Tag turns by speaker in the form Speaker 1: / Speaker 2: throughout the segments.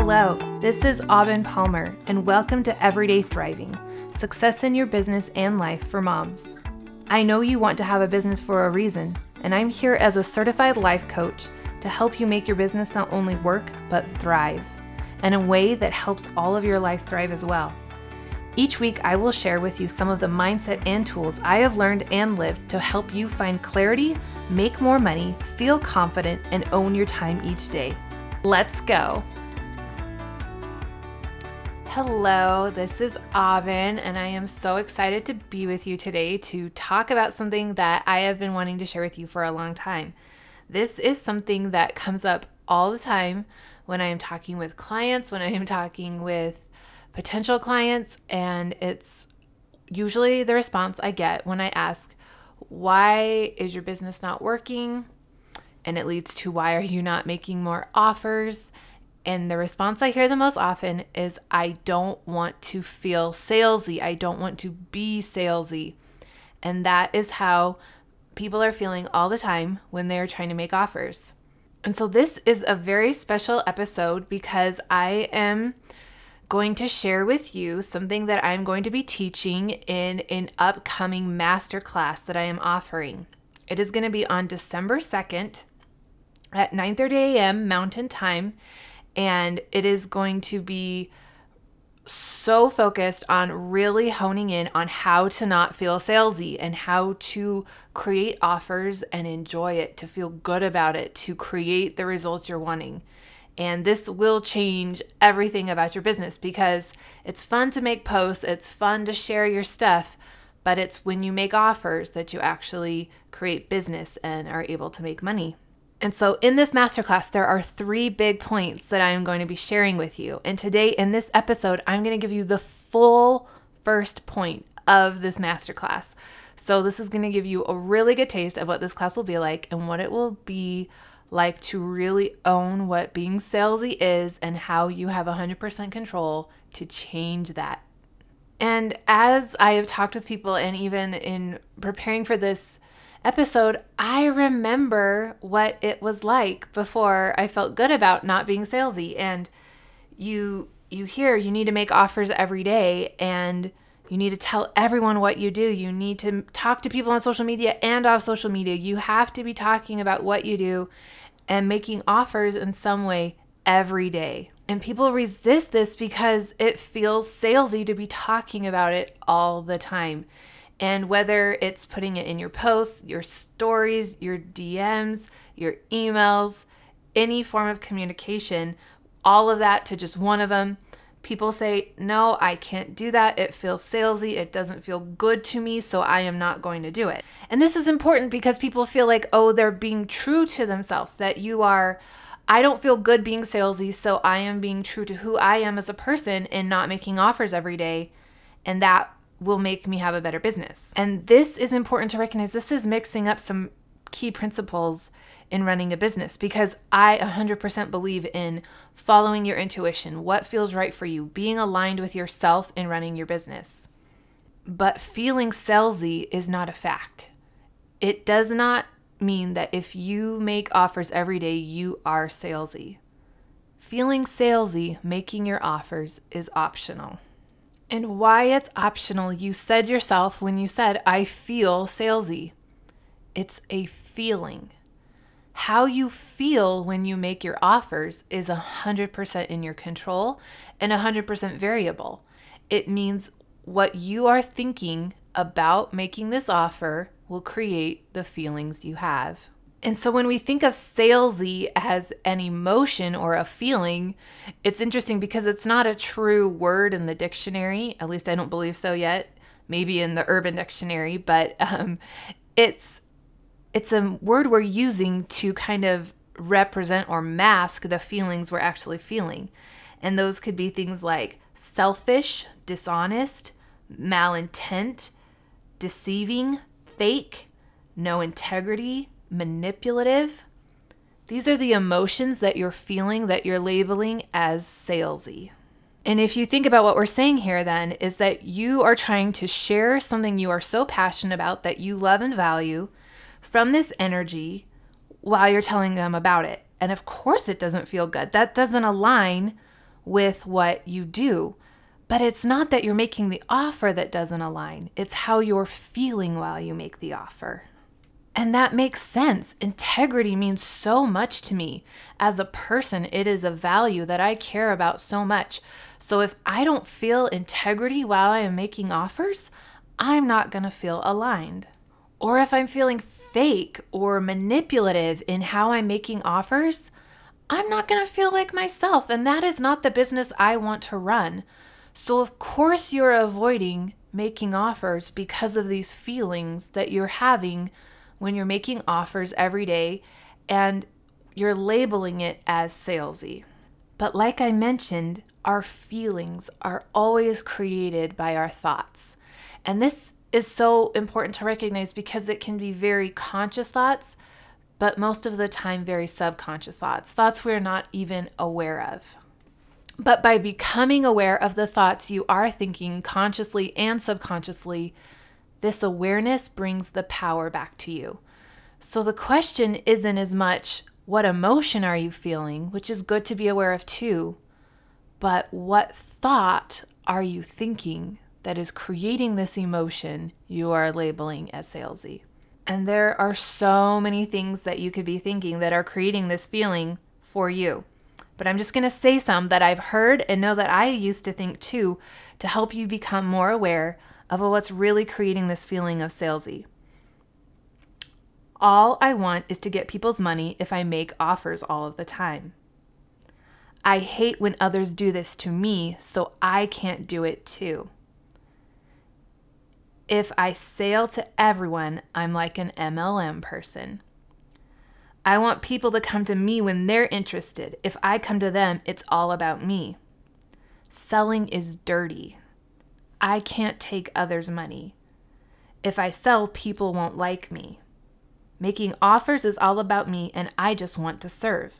Speaker 1: Hello, this is Aubin Palmer, and welcome to Everyday Thriving Success in Your Business and Life for Moms. I know you want to have a business for a reason, and I'm here as a certified life coach to help you make your business not only work, but thrive, in a way that helps all of your life thrive as well. Each week, I will share with you some of the mindset and tools I have learned and lived to help you find clarity, make more money, feel confident, and own your time each day. Let's go. Hello, this is Aubin, and I am so excited to be with you today to talk about something that I have been wanting to share with you for a long time. This is something that comes up all the time when I am talking with clients, when I am talking with potential clients, and it's usually the response I get when I ask, Why is your business not working? And it leads to, Why are you not making more offers? And the response I hear the most often is I don't want to feel salesy. I don't want to be salesy. And that is how people are feeling all the time when they're trying to make offers. And so this is a very special episode because I am going to share with you something that I'm going to be teaching in an upcoming masterclass that I am offering. It is going to be on December 2nd at 9:30 a.m. Mountain Time and it is going to be so focused on really honing in on how to not feel salesy and how to create offers and enjoy it, to feel good about it, to create the results you're wanting. And this will change everything about your business because it's fun to make posts, it's fun to share your stuff, but it's when you make offers that you actually create business and are able to make money. And so, in this masterclass, there are three big points that I am going to be sharing with you. And today, in this episode, I'm going to give you the full first point of this masterclass. So, this is going to give you a really good taste of what this class will be like and what it will be like to really own what being salesy is and how you have 100% control to change that. And as I have talked with people, and even in preparing for this episode, I remember what it was like before I felt good about not being salesy. And you you hear you need to make offers every day and you need to tell everyone what you do. You need to talk to people on social media and off social media. You have to be talking about what you do and making offers in some way every day. And people resist this because it feels salesy to be talking about it all the time. And whether it's putting it in your posts, your stories, your DMs, your emails, any form of communication, all of that to just one of them, people say, No, I can't do that. It feels salesy. It doesn't feel good to me. So I am not going to do it. And this is important because people feel like, oh, they're being true to themselves, that you are. I don't feel good being salesy, so I am being true to who I am as a person and not making offers every day. And that will make me have a better business. And this is important to recognize. This is mixing up some key principles in running a business because I 100% believe in following your intuition, what feels right for you, being aligned with yourself in running your business. But feeling salesy is not a fact. It does not mean that if you make offers every day, you are salesy. Feeling salesy, making your offers, is optional. And why it's optional, you said yourself when you said, I feel salesy. It's a feeling. How you feel when you make your offers is 100% in your control and 100% variable. It means what you are thinking about making this offer will create the feelings you have. And so when we think of salesy as an emotion or a feeling, it's interesting because it's not a true word in the dictionary. At least I don't believe so yet. Maybe in the Urban Dictionary, but um, it's it's a word we're using to kind of represent or mask the feelings we're actually feeling. And those could be things like selfish, dishonest, malintent, deceiving, fake, no integrity, manipulative. These are the emotions that you're feeling that you're labeling as salesy. And if you think about what we're saying here, then, is that you are trying to share something you are so passionate about that you love and value from this energy while you're telling them about it. And of course, it doesn't feel good. That doesn't align with what you do. But it's not that you're making the offer that doesn't align, it's how you're feeling while you make the offer. And that makes sense. Integrity means so much to me. As a person, it is a value that I care about so much. So if I don't feel integrity while I am making offers, I'm not going to feel aligned. Or if I'm feeling fake or manipulative in how I'm making offers, I'm not going to feel like myself. And that is not the business I want to run. So, of course, you're avoiding making offers because of these feelings that you're having when you're making offers every day and you're labeling it as salesy. But, like I mentioned, our feelings are always created by our thoughts. And this is so important to recognize because it can be very conscious thoughts, but most of the time, very subconscious thoughts, thoughts we're not even aware of. But by becoming aware of the thoughts you are thinking consciously and subconsciously, this awareness brings the power back to you. So the question isn't as much what emotion are you feeling, which is good to be aware of too, but what thought are you thinking that is creating this emotion you are labeling as salesy? And there are so many things that you could be thinking that are creating this feeling for you. But I'm just going to say some that I've heard and know that I used to think too to help you become more aware of oh, what's really creating this feeling of salesy. All I want is to get people's money if I make offers all of the time. I hate when others do this to me, so I can't do it too. If I sale to everyone, I'm like an MLM person. I want people to come to me when they're interested. If I come to them, it's all about me. Selling is dirty. I can't take others' money. If I sell, people won't like me. Making offers is all about me, and I just want to serve.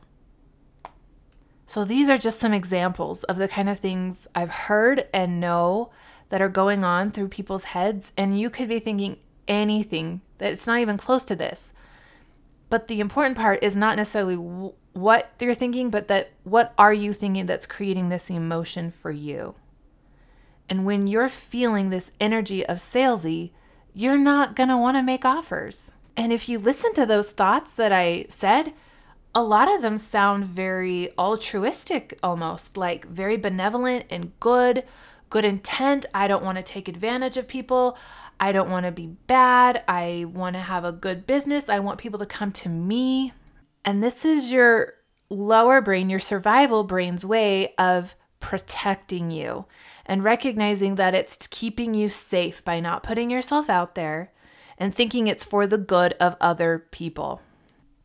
Speaker 1: So, these are just some examples of the kind of things I've heard and know that are going on through people's heads. And you could be thinking anything that it's not even close to this. But the important part is not necessarily what you're thinking, but that what are you thinking that's creating this emotion for you? And when you're feeling this energy of salesy, you're not going to want to make offers. And if you listen to those thoughts that I said, a lot of them sound very altruistic almost, like very benevolent and good, good intent. I don't want to take advantage of people. I don't want to be bad. I want to have a good business. I want people to come to me. And this is your lower brain, your survival brain's way of protecting you and recognizing that it's keeping you safe by not putting yourself out there and thinking it's for the good of other people.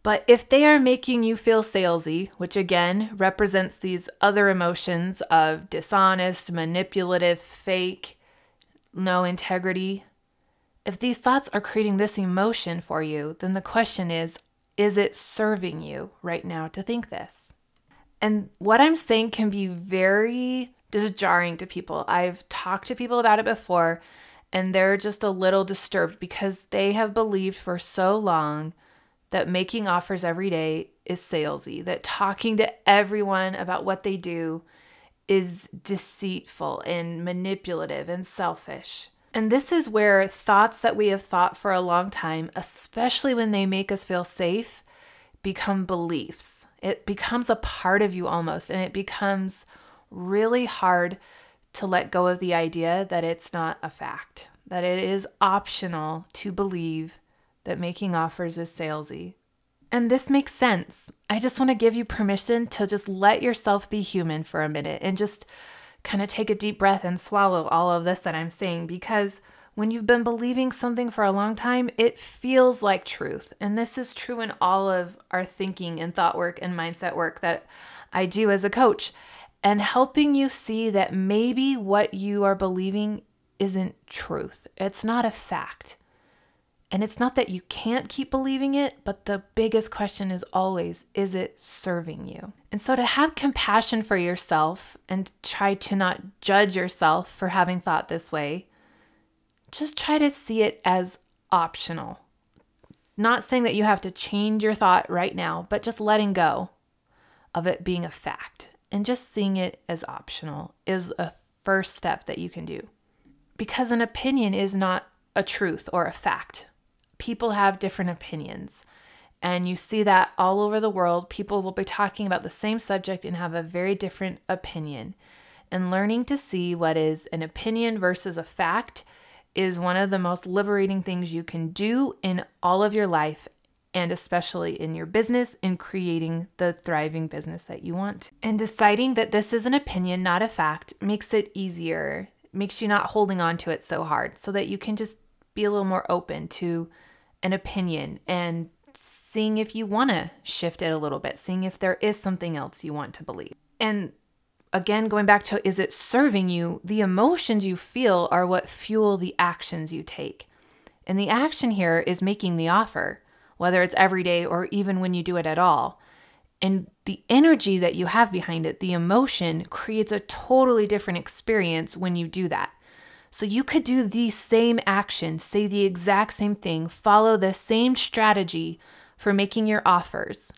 Speaker 1: But if they are making you feel salesy, which again represents these other emotions of dishonest, manipulative, fake, no integrity, if these thoughts are creating this emotion for you, then the question is is it serving you right now to think this? And what I'm saying can be very disjarring to people. I've talked to people about it before, and they're just a little disturbed because they have believed for so long that making offers every day is salesy, that talking to everyone about what they do is deceitful and manipulative and selfish. And this is where thoughts that we have thought for a long time, especially when they make us feel safe, become beliefs. It becomes a part of you almost, and it becomes really hard to let go of the idea that it's not a fact, that it is optional to believe that making offers is salesy. And this makes sense. I just want to give you permission to just let yourself be human for a minute and just kind of take a deep breath and swallow all of this that I'm saying because when you've been believing something for a long time, it feels like truth. And this is true in all of our thinking and thought work and mindset work that I do as a coach. And helping you see that maybe what you are believing isn't truth, it's not a fact. And it's not that you can't keep believing it, but the biggest question is always is it serving you? And so to have compassion for yourself and try to not judge yourself for having thought this way, just try to see it as optional. Not saying that you have to change your thought right now, but just letting go of it being a fact and just seeing it as optional is a first step that you can do. Because an opinion is not a truth or a fact. People have different opinions. And you see that all over the world. People will be talking about the same subject and have a very different opinion. And learning to see what is an opinion versus a fact is one of the most liberating things you can do in all of your life and especially in your business in creating the thriving business that you want. And deciding that this is an opinion, not a fact, makes it easier, makes you not holding on to it so hard so that you can just be a little more open to an opinion and seeing if you want to shift it a little bit, seeing if there is something else you want to believe. And again, going back to is it serving you? The emotions you feel are what fuel the actions you take. And the action here is making the offer whether it's every day or even when you do it at all. And the energy that you have behind it, the emotion, creates a totally different experience when you do that. So you could do the same action, say the exact same thing, follow the same strategy for making your offers.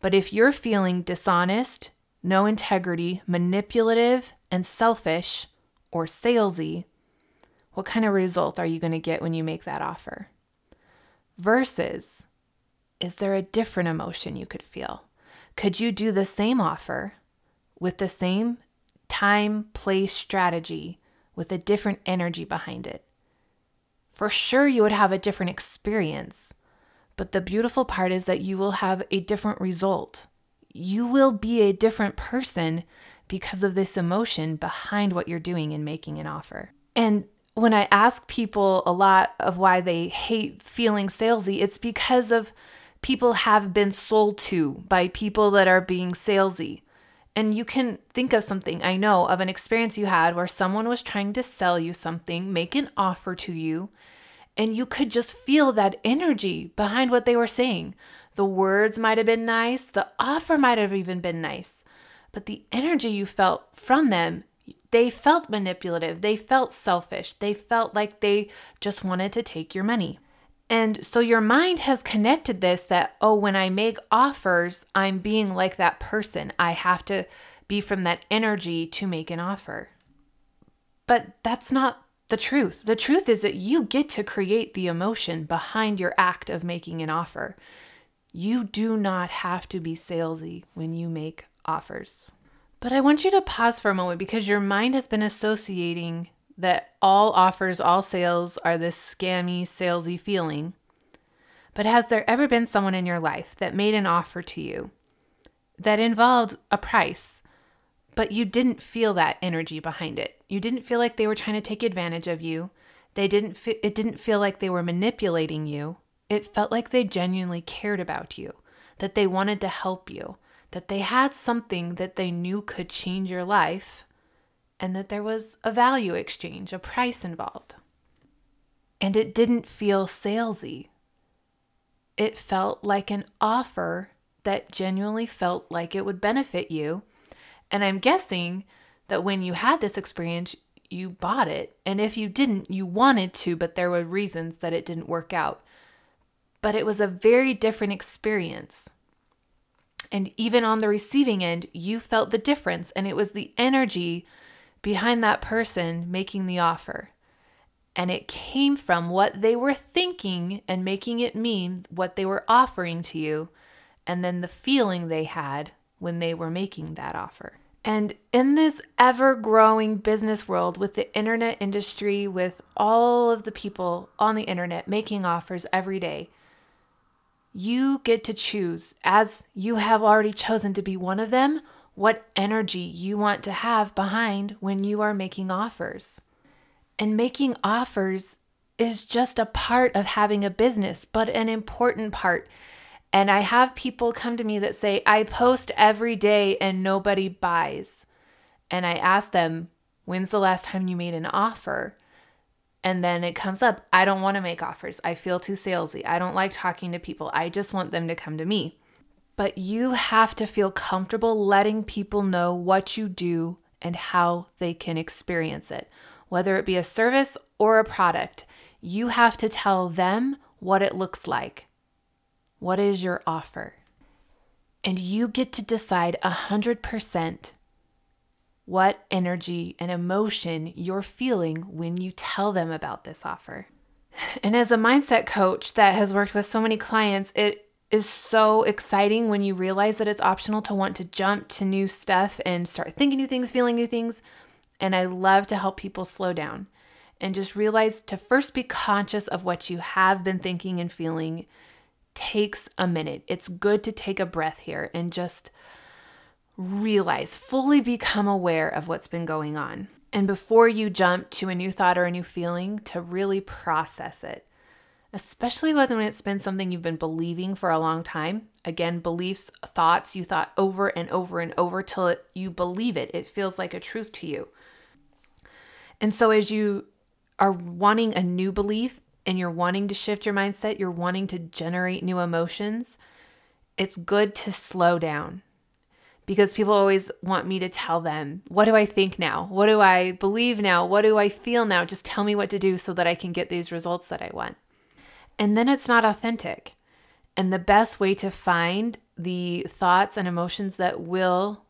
Speaker 1: But if you're feeling dishonest, no integrity, manipulative, and selfish, or salesy, what kind of result are you going to get when you make that offer? Versus, is there a different emotion you could feel? Could you do the same offer with the same time, place, strategy with a different energy behind it? For sure, you would have a different experience. But the beautiful part is that you will have a different result. You will be a different person because of this emotion behind what you're doing in making an offer. And when I ask people a lot of why they hate feeling salesy, it's because of people have been sold to by people that are being salesy. And you can think of something, I know, of an experience you had where someone was trying to sell you something, make an offer to you, and you could just feel that energy behind what they were saying. The words might have been nice, the offer might have even been nice, but the energy you felt from them they felt manipulative. They felt selfish. They felt like they just wanted to take your money. And so your mind has connected this that, oh, when I make offers, I'm being like that person. I have to be from that energy to make an offer. But that's not the truth. The truth is that you get to create the emotion behind your act of making an offer. You do not have to be salesy when you make offers. But I want you to pause for a moment because your mind has been associating that all offers, all sales are this scammy, salesy feeling. But has there ever been someone in your life that made an offer to you that involved a price, but you didn't feel that energy behind it? You didn't feel like they were trying to take advantage of you. They didn't fe- it didn't feel like they were manipulating you. It felt like they genuinely cared about you, that they wanted to help you, that they had something that they knew could change your life and that there was a value exchange, a price involved. And it didn't feel salesy. It felt like an offer that genuinely felt like it would benefit you. And I'm guessing that when you had this experience, you bought it. And if you didn't, you wanted to, but there were reasons that it didn't work out. But it was a very different experience. And even on the receiving end, you felt the difference, and it was the energy behind that person making the offer. And it came from what they were thinking and making it mean what they were offering to you, and then the feeling they had when they were making that offer. And in this ever growing business world with the internet industry, with all of the people on the internet making offers every day, you get to choose, as you have already chosen to be one of them, what energy you want to have behind when you are making offers. And making offers is just a part of having a business, but an important part. And I have people come to me that say, I post every day and nobody buys. And I ask them, When's the last time you made an offer? And then it comes up I don't want to make offers. I feel too salesy. I don't like talking to people. I just want them to come to me. But you have to feel comfortable letting people know what you do and how they can experience it. Whether it be a service or a product, you have to tell them what it looks like. What is your offer? And you get to decide 100% what energy and emotion you're feeling when you tell them about this offer. And as a mindset coach that has worked with so many clients, it is so exciting when you realize that it's optional to want to jump to new stuff and start thinking new things, feeling new things. And I love to help people slow down and just realize to first be conscious of what you have been thinking and feeling takes a minute. It's good to take a breath here and just realize, fully become aware of what's been going on. And before you jump to a new thought or a new feeling, to really process it, especially when it's been something you've been believing for a long time. Again, beliefs, thoughts you thought over and over and over till it, you believe it. It feels like a truth to you. And so, as you are wanting a new belief and you're wanting to shift your mindset, you're wanting to generate new emotions, it's good to slow down because people always want me to tell them, what do I think now? What do I believe now? What do I feel now? Just tell me what to do so that I can get these results that I want. And then it's not authentic. And the best way to find the thoughts and emotions that will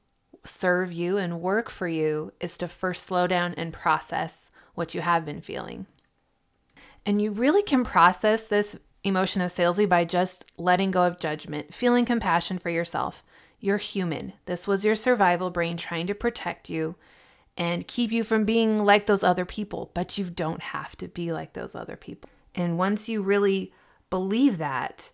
Speaker 1: serve you and work for you is to first slow down and process what you have been feeling. And you really can process this emotion of salesy by just letting go of judgment, feeling compassion for yourself. You're human. This was your survival brain trying to protect you and keep you from being like those other people, but you don't have to be like those other people. And once you really believe that,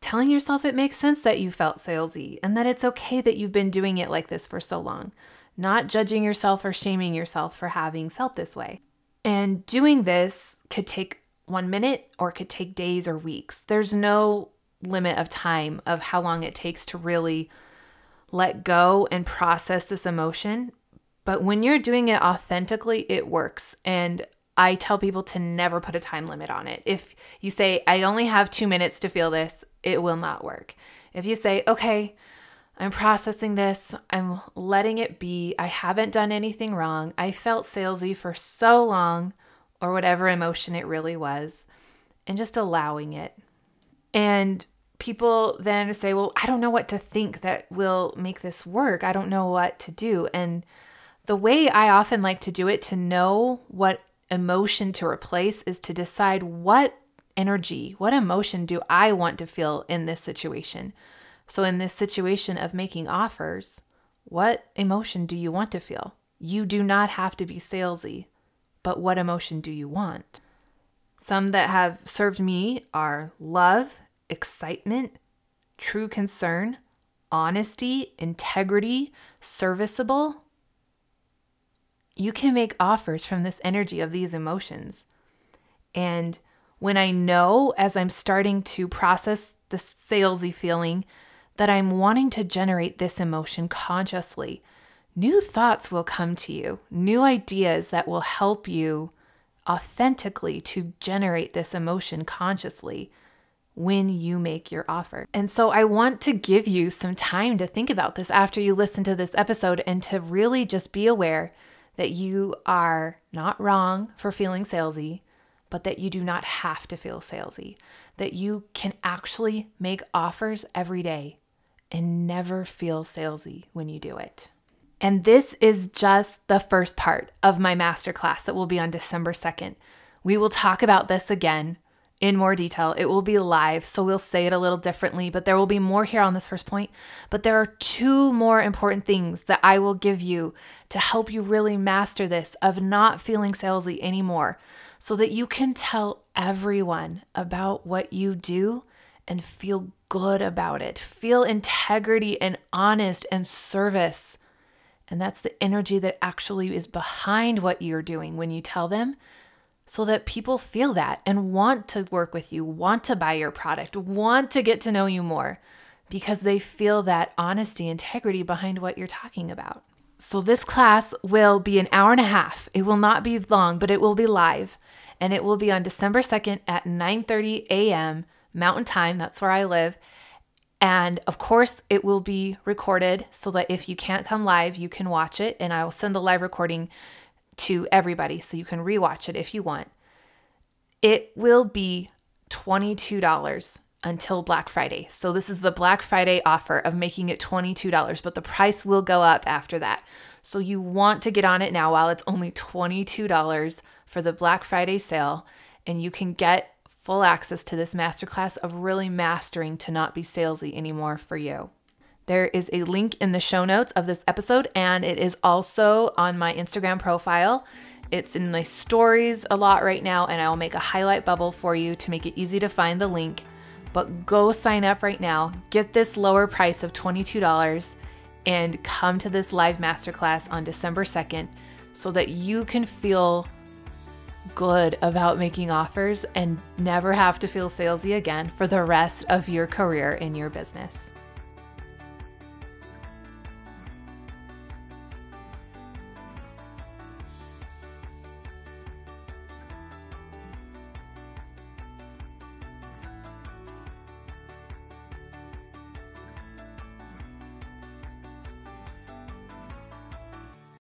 Speaker 1: telling yourself it makes sense that you felt salesy and that it's okay that you've been doing it like this for so long, not judging yourself or shaming yourself for having felt this way. And doing this could take one minute or could take days or weeks. There's no limit of time of how long it takes to really let go and process this emotion. But when you're doing it authentically, it works. And I tell people to never put a time limit on it. If you say, I only have two minutes to feel this, it will not work. If you say, okay, I'm processing this, I'm letting it be, I haven't done anything wrong, I felt salesy for so long, or whatever emotion it really was, and just allowing it. And people then say, Well, I don't know what to think that will make this work. I don't know what to do. And the way I often like to do it to know what emotion to replace is to decide what energy, what emotion do I want to feel in this situation? So, in this situation of making offers, what emotion do you want to feel? You do not have to be salesy, but what emotion do you want? Some that have served me are love, excitement, true concern, honesty, integrity, serviceable. You can make offers from this energy of these emotions. And when I know as I'm starting to process the salesy feeling that I'm wanting to generate this emotion consciously, new thoughts will come to you, new ideas that will help you authentically to generate this emotion consciously when you make your offer. And so I want to give you some time to think about this after you listen to this episode and to really just be aware that you are not wrong for feeling salesy, but that you do not have to feel salesy, that you can actually make offers every day and never feel salesy when you do it. And this is just the first part of my masterclass that will be on December 2nd. We will talk about this again in more detail. It will be live, so we'll say it a little differently, but there will be more here on this first point. But there are two more important things that I will give you to help you really master this of not feeling salesy anymore so that you can tell everyone about what you do and feel good about it. Feel integrity and honest and service. And that's the energy that actually is behind what you're doing when you tell them so that people feel that and want to work with you, want to buy your product, want to get to know you more because they feel that honesty, integrity behind what you're talking about. So this class will be an hour and a half. It will not be long, but it will be live and it will be on December 2nd at 9:30 a.m. Mountain Time, that's where I live. And of course, it will be recorded so that if you can't come live, you can watch it and I will send the live recording to everybody so you can rewatch it if you want. It will be $22. until Black Friday. So this is the Black Friday offer of making it $22, but the price will go up after that. So you want to get on it now while it's only $22 for the Black Friday sale and you can get full access to this masterclass of really mastering to not be salesy anymore for you. There is a link in the show notes of this episode, and it is also on my Instagram profile. It's in my stories a lot right now, and I'll make a highlight bubble for you to make it easy to find the link. But go sign up right now, get this lower price of $22, and come to this live masterclass on December 2nd so that you can feel good about making offers and never have to feel salesy again for the rest of your career in your business.